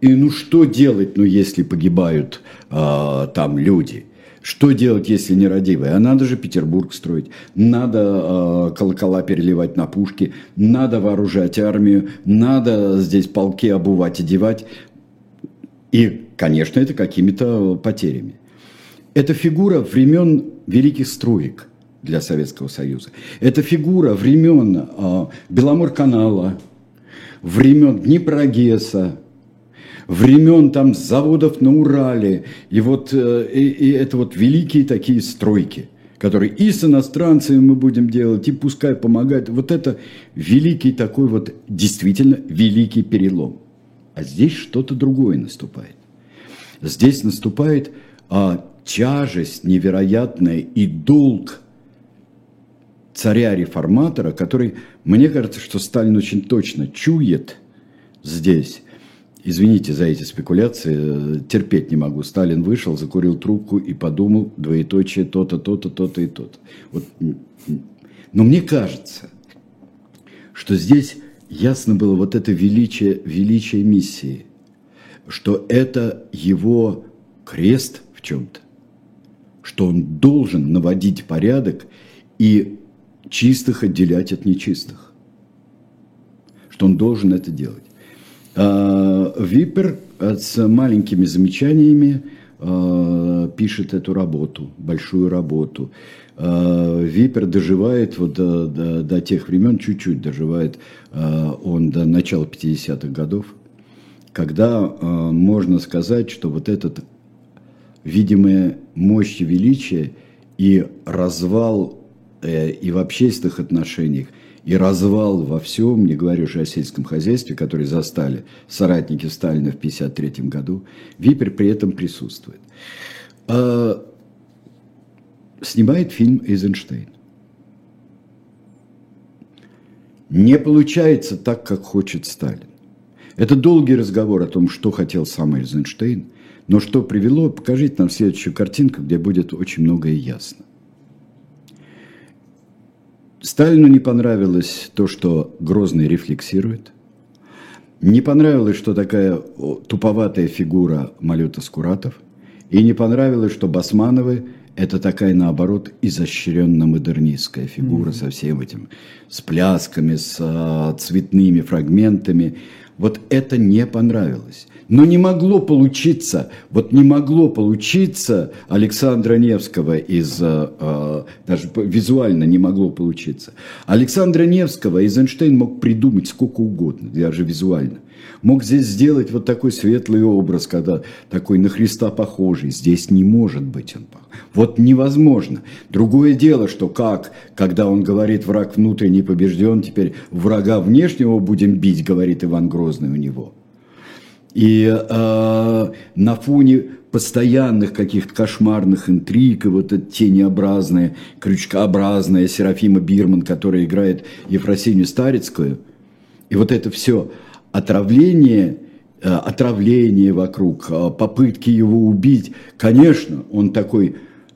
и ну что делать, ну если погибают э, там люди? Что делать, если нерадивые? А надо же Петербург строить, надо э, колокола переливать на пушки, надо вооружать армию, надо здесь полки обувать, одевать. И, конечно, это какими-то потерями. Это фигура времен великих строек для Советского Союза. Это фигура времен э, Беломорканала, времен Днепрогесса, времен там заводов на Урале. И вот э, и, и это вот великие такие стройки которые и с иностранцами мы будем делать, и пускай помогает. Вот это великий такой вот, действительно великий перелом. А здесь что-то другое наступает. Здесь наступает а, тяжесть невероятная и долг царя-реформатора, который, мне кажется, что Сталин очень точно чует здесь, Извините за эти спекуляции, терпеть не могу. Сталин вышел, закурил трубку и подумал, двоеточие, то-то, то-то, то-то и то-то. Вот. Но мне кажется, что здесь ясно было вот это величие, величие миссии, что это его крест в чем-то, что он должен наводить порядок и чистых отделять от нечистых, что он должен это делать. А, Випер с маленькими замечаниями э, пишет эту работу, большую работу. Э, Випер доживает вот до, до, до тех времен, чуть-чуть доживает э, он до начала 50-х годов, когда э, можно сказать, что вот этот видимая мощь и величие и развал э, и в общественных отношениях, и развал во всем, не говорю уже о сельском хозяйстве, который застали соратники Сталина в 1953 году, Випер при этом присутствует. А, снимает фильм «Эйзенштейн». Не получается так, как хочет Сталин. Это долгий разговор о том, что хотел сам Эйзенштейн, но что привело, покажите нам следующую картинку, где будет очень многое ясно. Сталину не понравилось то, что Грозный рефлексирует. Не понравилось, что такая туповатая фигура Малюта Скуратов. И не понравилось, что Басмановы – это такая, наоборот, изощренно-модернистская фигура mm-hmm. со всем этим, с плясками, с а, цветными фрагментами. Вот это не понравилось. Но не могло получиться, вот не могло получиться Александра Невского из, э, э даже визуально не могло получиться. Александра Невского Эйзенштейн мог придумать сколько угодно, даже визуально. Мог здесь сделать вот такой светлый образ, когда такой на Христа похожий. Здесь не может быть он похож. Вот невозможно. Другое дело, что как, когда он говорит, враг внутренний побежден, теперь врага внешнего будем бить, говорит Иван Грозный у него – и э, на фоне постоянных каких-то кошмарных интриг, и вот эта тенеобразная, крючкообразная Серафима Бирман, которая играет Ефросинью Старицкую, и вот это все отравление, э, отравление вокруг, э, попытки его убить, конечно, он такой,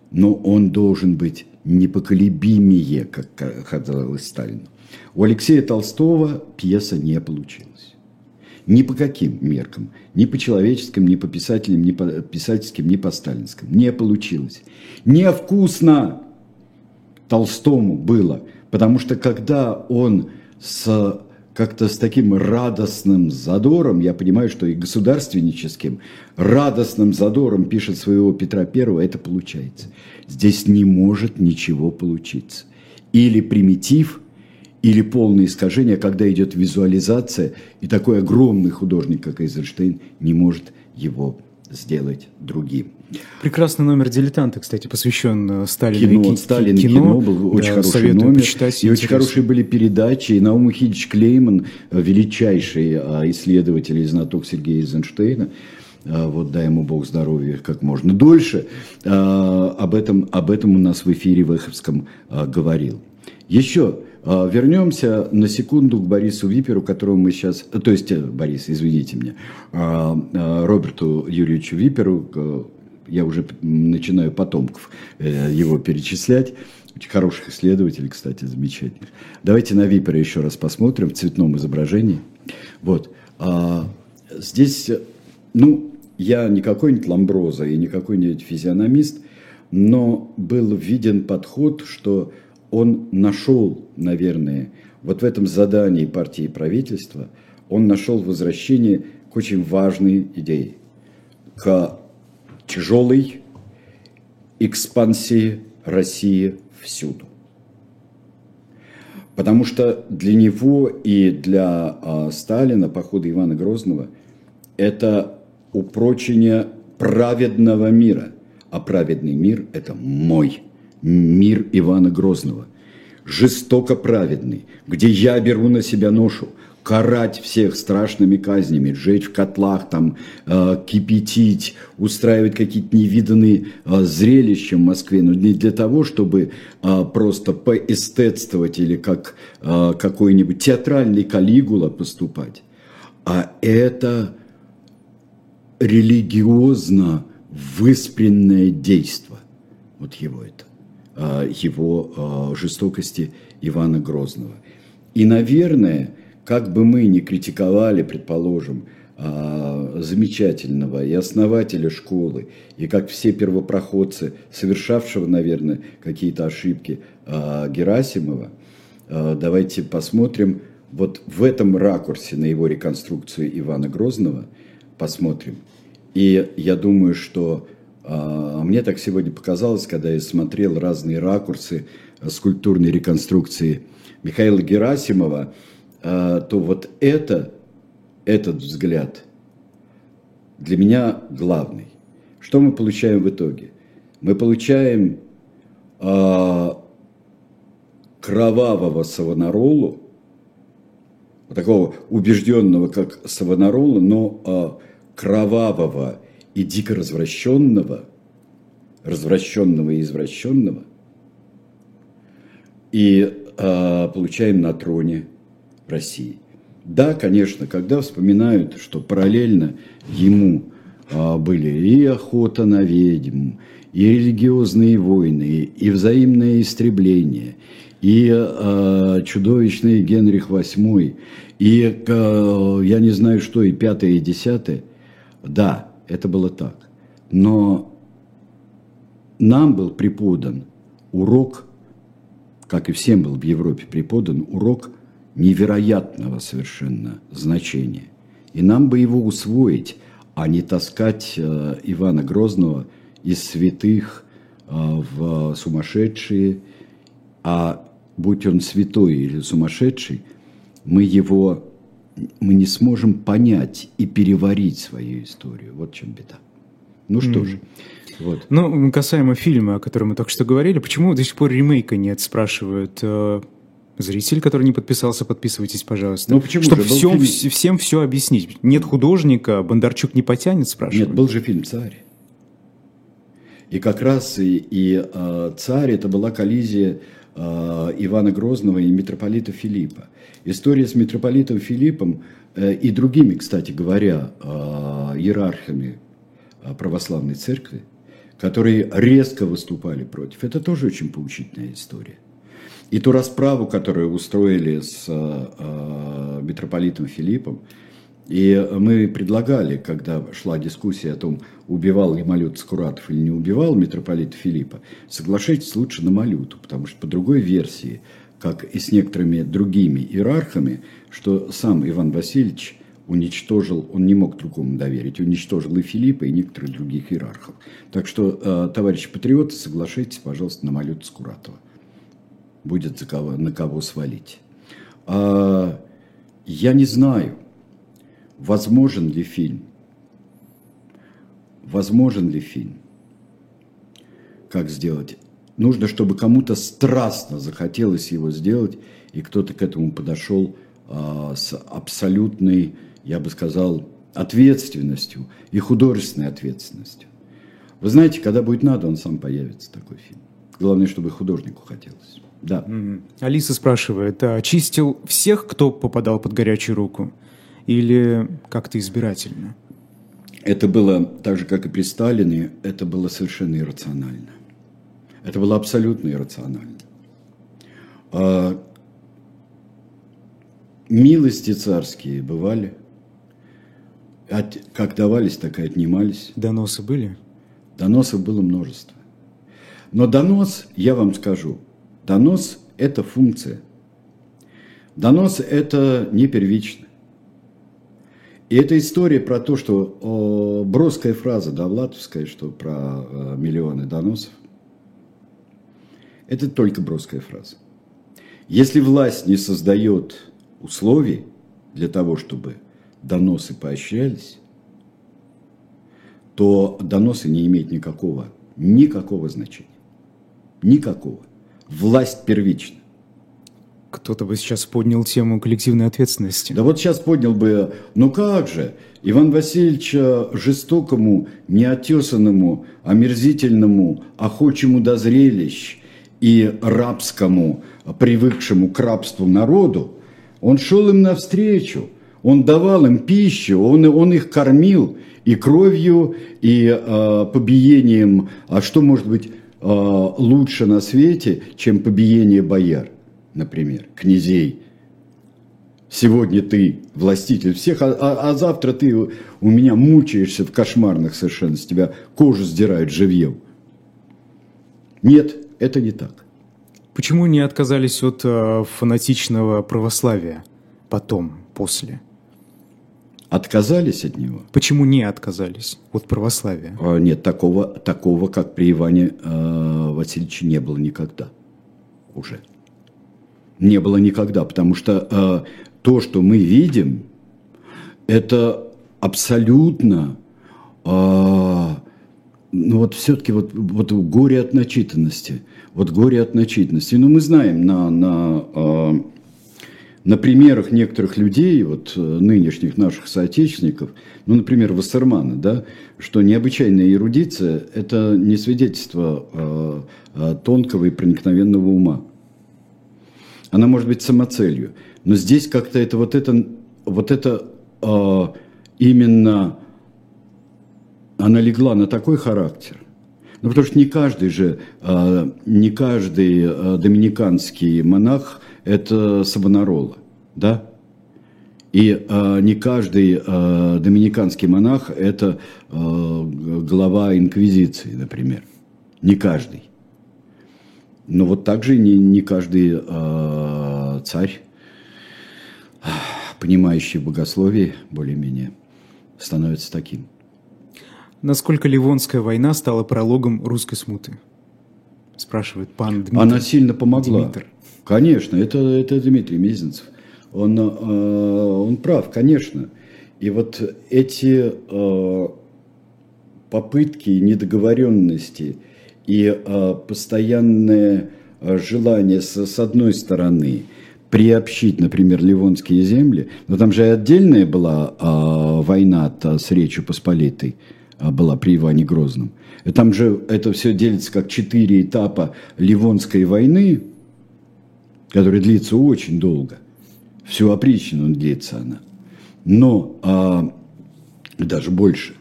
но он должен быть непоколебимее, как казалось Сталину. У Алексея Толстого пьеса не получилась. Ни по каким меркам. Ни по человеческим, ни по писателям, ни по писательским, ни по сталинским. Не получилось. Невкусно Толстому было. Потому что когда он с как-то с таким радостным задором, я понимаю, что и государственническим, радостным задором пишет своего Петра Первого, это получается. Здесь не может ничего получиться. Или примитив, или полное искажение, когда идет визуализация, и такой огромный художник, как Эйзенштейн, не может его сделать другим. Прекрасный номер «Дилетанта», кстати, посвящен э, Сталину. Кино, и Сталин кино, кино был очень да, хороший номер. Почитать, и интересно. очень хорошие были передачи. И Наум Хидич Клейман, э, величайший э, исследователь и знаток Сергея Эйзенштейна, вот дай ему Бог здоровья как можно дольше, об этом, об этом у нас в эфире Веховском говорил. Еще вернемся на секунду к Борису Виперу, которого мы сейчас... То есть, э, Борис, извините меня, а, а, Роберту Юрьевичу Виперу, я уже начинаю потомков э, его перечислять. Очень хороших исследователей, кстати, замечательных. Давайте на Випера еще раз посмотрим в цветном изображении. Вот. Здесь, ну, я не какой-нибудь ламброза и не какой-нибудь физиономист, но был виден подход, что он нашел, наверное, вот в этом задании партии и правительства, он нашел возвращение к очень важной идее, к тяжелой экспансии России всюду. Потому что для него и для э, Сталина походы Ивана Грозного – это упрочение праведного мира. А праведный мир – это мой мир Ивана Грозного, жестоко праведный, где я беру на себя ношу, карать всех страшными казнями, сжечь в котлах, там, э, кипятить, устраивать какие-то невиданные э, зрелища в Москве, но не для того, чтобы э, просто поэстетствовать или как э, какой-нибудь театральный калигула поступать, а это религиозно выспренное действо. Вот его это. А, его а, жестокости Ивана Грозного. И, наверное, как бы мы ни критиковали, предположим, а, замечательного и основателя школы, и как все первопроходцы, совершавшего, наверное, какие-то ошибки Герасимова, давайте посмотрим вот в этом ракурсе на его реконструкцию Ивана Грозного, посмотрим. И я думаю, что мне так сегодня показалось, когда я смотрел разные ракурсы скульптурной реконструкции Михаила Герасимова, то вот это, этот взгляд для меня главный. Что мы получаем в итоге? Мы получаем кровавого Савонаролу, такого убежденного, как Савонарола, но а, кровавого и дико развращенного, развращенного и извращенного, и а, получаем на троне России. Да, конечно, когда вспоминают, что параллельно ему а, были и охота на ведьм, и религиозные войны, и взаимное истребление, и э, чудовищный Генрих VIII, и э, я не знаю что, и пятое, и десятое. Да, это было так. Но нам был преподан урок, как и всем был в Европе преподан урок невероятного совершенно значения. И нам бы его усвоить, а не таскать э, Ивана Грозного из святых э, в сумасшедшие, а будь он святой или сумасшедший, мы его мы не сможем понять и переварить свою историю. Вот в чем беда. Ну что mm. же. Вот. Ну, касаемо фильма, о котором мы только что говорили, почему до сих пор ремейка нет, спрашивают э, зритель, который не подписался, подписывайтесь, пожалуйста. Ну почему Чтобы же? всем, фильм... всем все объяснить. Нет художника, Бондарчук не потянет, спрашивают. Нет, был же фильм «Царь». И как раз и, и э, «Царь» это была коллизия Ивана Грозного и митрополита Филиппа. История с митрополитом Филиппом э, и другими, кстати говоря, э, иерархами православной церкви, которые резко выступали против, это тоже очень поучительная история. И ту расправу, которую устроили с митрополитом Филиппом, и мы предлагали, когда шла дискуссия о том, убивал ли Малют Скуратов или не убивал митрополита Филиппа, соглашайтесь лучше на Малюту, потому что по другой версии, как и с некоторыми другими иерархами, что сам Иван Васильевич уничтожил, он не мог другому доверить, уничтожил и Филиппа, и некоторых других иерархов. Так что, э, товарищи патриоты, соглашайтесь, пожалуйста, на Малюта Скуратова. Будет за кого, на кого свалить. А, я не знаю, возможен ли фильм. Возможен ли фильм? Как сделать? Нужно, чтобы кому-то страстно захотелось его сделать, и кто-то к этому подошел а, с абсолютной, я бы сказал, ответственностью и художественной ответственностью. Вы знаете, когда будет надо, он сам появится, такой фильм. Главное, чтобы художнику хотелось. Да. Алиса спрашивает, а чистил всех, кто попадал под горячую руку? Или как-то избирательно? Это было так же, как и при Сталине, это было совершенно иррационально. Это было абсолютно иррационально. А милости царские бывали. От, как давались, так и отнимались. Доносы были? Доносов было множество. Но донос, я вам скажу, донос – это функция. Донос – это не первично. И эта история про то, что о, броская фраза Довлатовская, что про э, миллионы доносов, это только броская фраза. Если власть не создает условий для того, чтобы доносы поощрялись, то доносы не имеют никакого, никакого значения. Никакого. Власть первична. Кто-то бы сейчас поднял тему коллективной ответственности. Да вот сейчас поднял бы, ну как же, Иван Васильевич жестокому, неотесанному, омерзительному, охочему до зрелищ и рабскому, привыкшему к рабству народу, он шел им навстречу, он давал им пищу, он, он их кормил и кровью, и э, побиением. А что может быть э, лучше на свете, чем побиение бояр? Например, князей. Сегодня ты властитель всех, а, а, а завтра ты у меня мучаешься в кошмарных совершенно, с тебя кожу сдирают живьем. Нет, это не так. Почему не отказались от э, фанатичного православия потом, после? Отказались от него? Почему не отказались от православия? А, нет, такого, такого как при Иване э, Васильевиче не было никогда уже. Не было никогда, потому что э, то, что мы видим, это абсолютно, э, ну вот все-таки вот, вот горе от начитанности. Вот горе от начитанности. Ну, мы знаем на, на э, на примерах некоторых людей, вот э, нынешних наших соотечественников, ну, например, Вассермана, да, что необычайная эрудиция – это не свидетельство э, э, тонкого и проникновенного ума. Она может быть самоцелью, но здесь как-то это вот это, вот это э, именно она легла на такой характер. Ну, потому что не каждый же, э, не каждый э, доминиканский монах это Савонарола, да? И э, не каждый э, доминиканский монах – это э, глава инквизиции, например. Не каждый. Но вот также не, не каждый э, царь, понимающий богословие более-менее, становится таким. Насколько Ливонская война стала прологом русской смуты? Спрашивает пан Дмитрий. Она сильно помогла. Дмитрий. Конечно, это, это Дмитрий Мезенцев. Он, э, он прав, конечно. И вот эти э, попытки недоговоренности и э, постоянное желание с, одной стороны приобщить, например, Ливонские земли, но там же отдельная была война с Речью Посполитой, была при Иване Грозном. И там же это все делится как четыре этапа Ливонской войны, которая длится очень долго. Всю опричнину длится она. Но а, даже больше.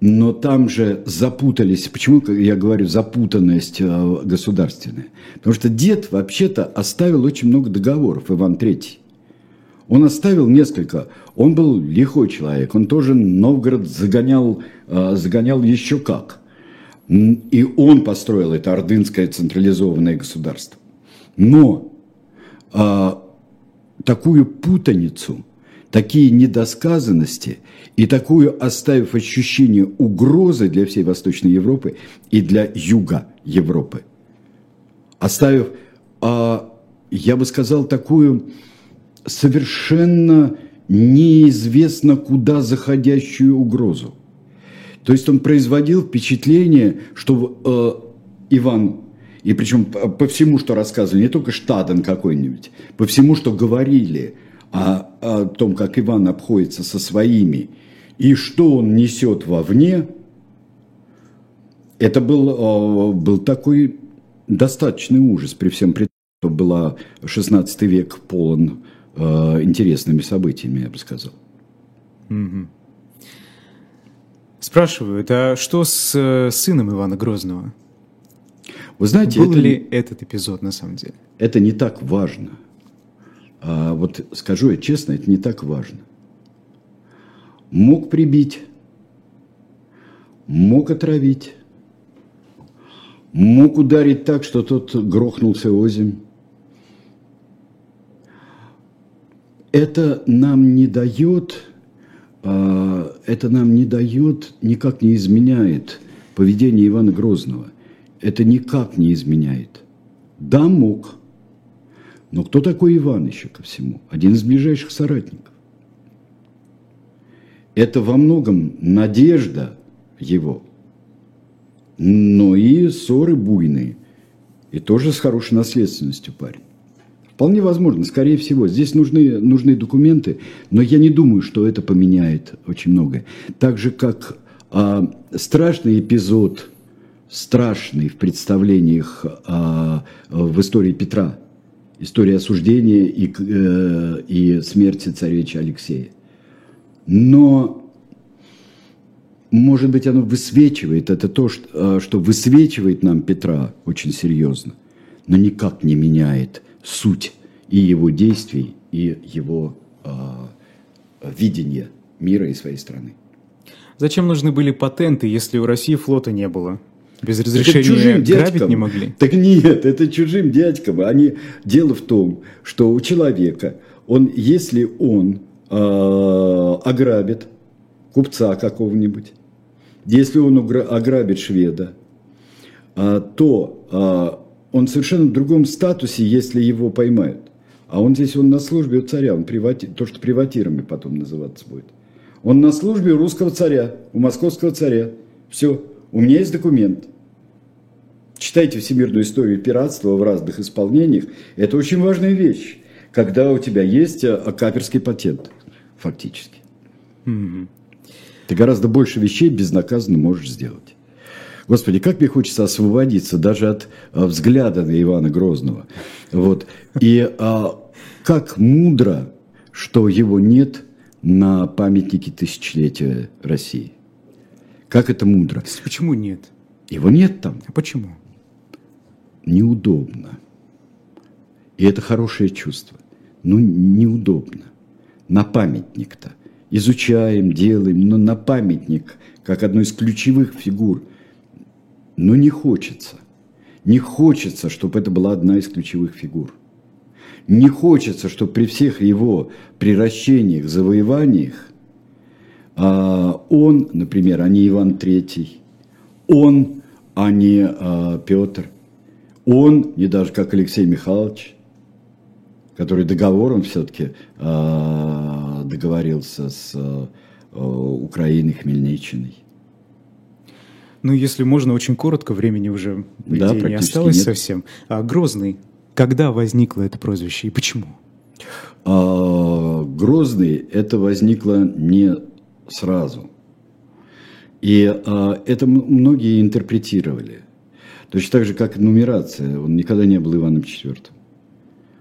Но там же запутались. Почему я говорю запутанность а, государственная? Потому что дед вообще-то оставил очень много договоров, Иван III. Он оставил несколько. Он был лихой человек. Он тоже Новгород загонял, а, загонял еще как. И он построил это ордынское централизованное государство. Но а, такую путаницу, такие недосказанности и такую, оставив ощущение угрозы для всей Восточной Европы и для Юга Европы, оставив, а, я бы сказал, такую совершенно неизвестно куда заходящую угрозу. То есть он производил впечатление, что э, Иван и причем по всему, что рассказывали, не только Штаден какой-нибудь, по всему, что говорили о, о том, как Иван обходится со своими, и что он несет вовне, это был, был такой достаточный ужас при всем при том, что была 16 век полон э, интересными событиями, я бы сказал. Угу. Спрашивают, а что с э, сыном Ивана Грозного? Вы знаете, Был это, ли этот эпизод на самом деле? Это не так важно. А вот скажу я честно, это не так важно. Мог прибить, мог отравить, мог ударить так, что тот грохнулся озим. Это нам не дает, а, это нам не дает, никак не изменяет поведение Ивана Грозного это никак не изменяет. Да, мог. Но кто такой Иван еще ко всему? Один из ближайших соратников. Это во многом надежда его, но и ссоры буйные. И тоже с хорошей наследственностью парень. Вполне возможно, скорее всего. Здесь нужны, нужны документы, но я не думаю, что это поменяет очень многое. Так же, как а, страшный эпизод страшный в представлениях а, в истории Петра, история осуждения и, э, и смерти царевича Алексея. Но, может быть, оно высвечивает, это то, что, а, что высвечивает нам Петра очень серьезно, но никак не меняет суть и его действий, и его а, видения мира и своей страны. Зачем нужны были патенты, если у России флота не было? Без разрешения чужим грабить дядькам. не могли? Так нет, это чужим дядькам. Они... Дело в том, что у человека, он, если он э, ограбит купца какого-нибудь, если он ограбит шведа, э, то э, он совершенно в другом статусе, если его поймают. А он здесь, он на службе у царя, он привати, то, что приватирами потом называться будет. Он на службе у русского царя, у московского царя. Все, у меня есть документ. Читайте всемирную историю пиратства в разных исполнениях. Это очень важная вещь, когда у тебя есть э, каперский патент, фактически. Mm-hmm. Ты гораздо больше вещей безнаказанно можешь сделать. Господи, как мне хочется освободиться даже от а, взгляда на Ивана Грозного. Вот. И а, как мудро, что его нет на памятнике тысячелетия России. Как это мудро. Почему нет? Его нет там. А почему? Неудобно. И это хорошее чувство. Ну, неудобно. На памятник-то. Изучаем, делаем, но на памятник, как одну из ключевых фигур – но не хочется. Не хочется, чтобы это была одна из ключевых фигур. Не хочется, чтобы при всех его приращениях, завоеваниях он, например, а не Иван III, он, а не а, Петр, он, не даже как Алексей Михайлович, который договором все-таки договорился с Украиной, Хмельниччиной. Ну, если можно, очень коротко, времени уже да, не осталось нет. совсем. А Грозный, когда возникло это прозвище и почему? А, Грозный это возникло не сразу. И а, это многие интерпретировали. Точно так же, как нумерация. Он никогда не был Иваном IV.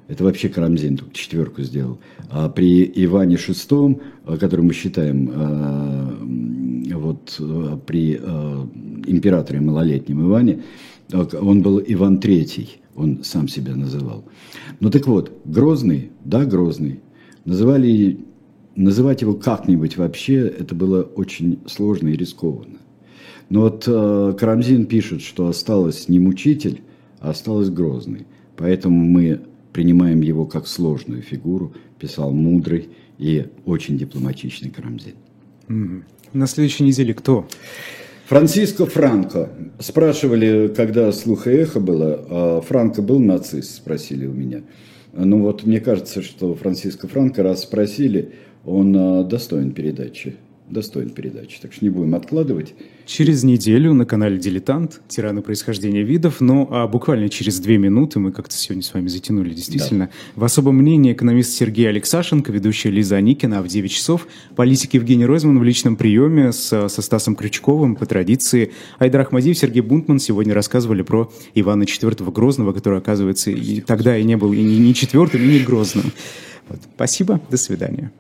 Это вообще Карамзин только четверку сделал. А при Иване VI, который мы считаем а, вот при императоре малолетнем Иване, он был Иван III, он сам себя называл. Ну так вот, Грозный, да, Грозный, называли, называть его как-нибудь вообще, это было очень сложно и рискованно. Но вот э, Карамзин пишет, что осталось не мучитель, а осталось Грозный. Поэтому мы принимаем его как сложную фигуру, писал мудрый и очень дипломатичный Карамзин. На следующей неделе кто? Франциско Франко. Спрашивали, когда слух и эхо было, а Франко был нацист, спросили у меня. Ну вот, мне кажется, что Франциско Франко, раз спросили, он а, достоин передачи достоин передачи. Так что не будем откладывать. Через неделю на канале «Дилетант» «Тираны происхождения видов», ну а буквально через две минуты, мы как-то сегодня с вами затянули действительно, да. в особом мнении экономист Сергей Алексашенко, ведущая Лиза Аникина, а в 9 часов политик Евгений Ройзман в личном приеме с, со Стасом Крючковым по традиции. Айдар Ахмадиев, Сергей Бунтман сегодня рассказывали про Ивана IV Грозного, который, оказывается, и тогда и не был и не, не четвертым, и не Грозным. Вот. Спасибо, до свидания.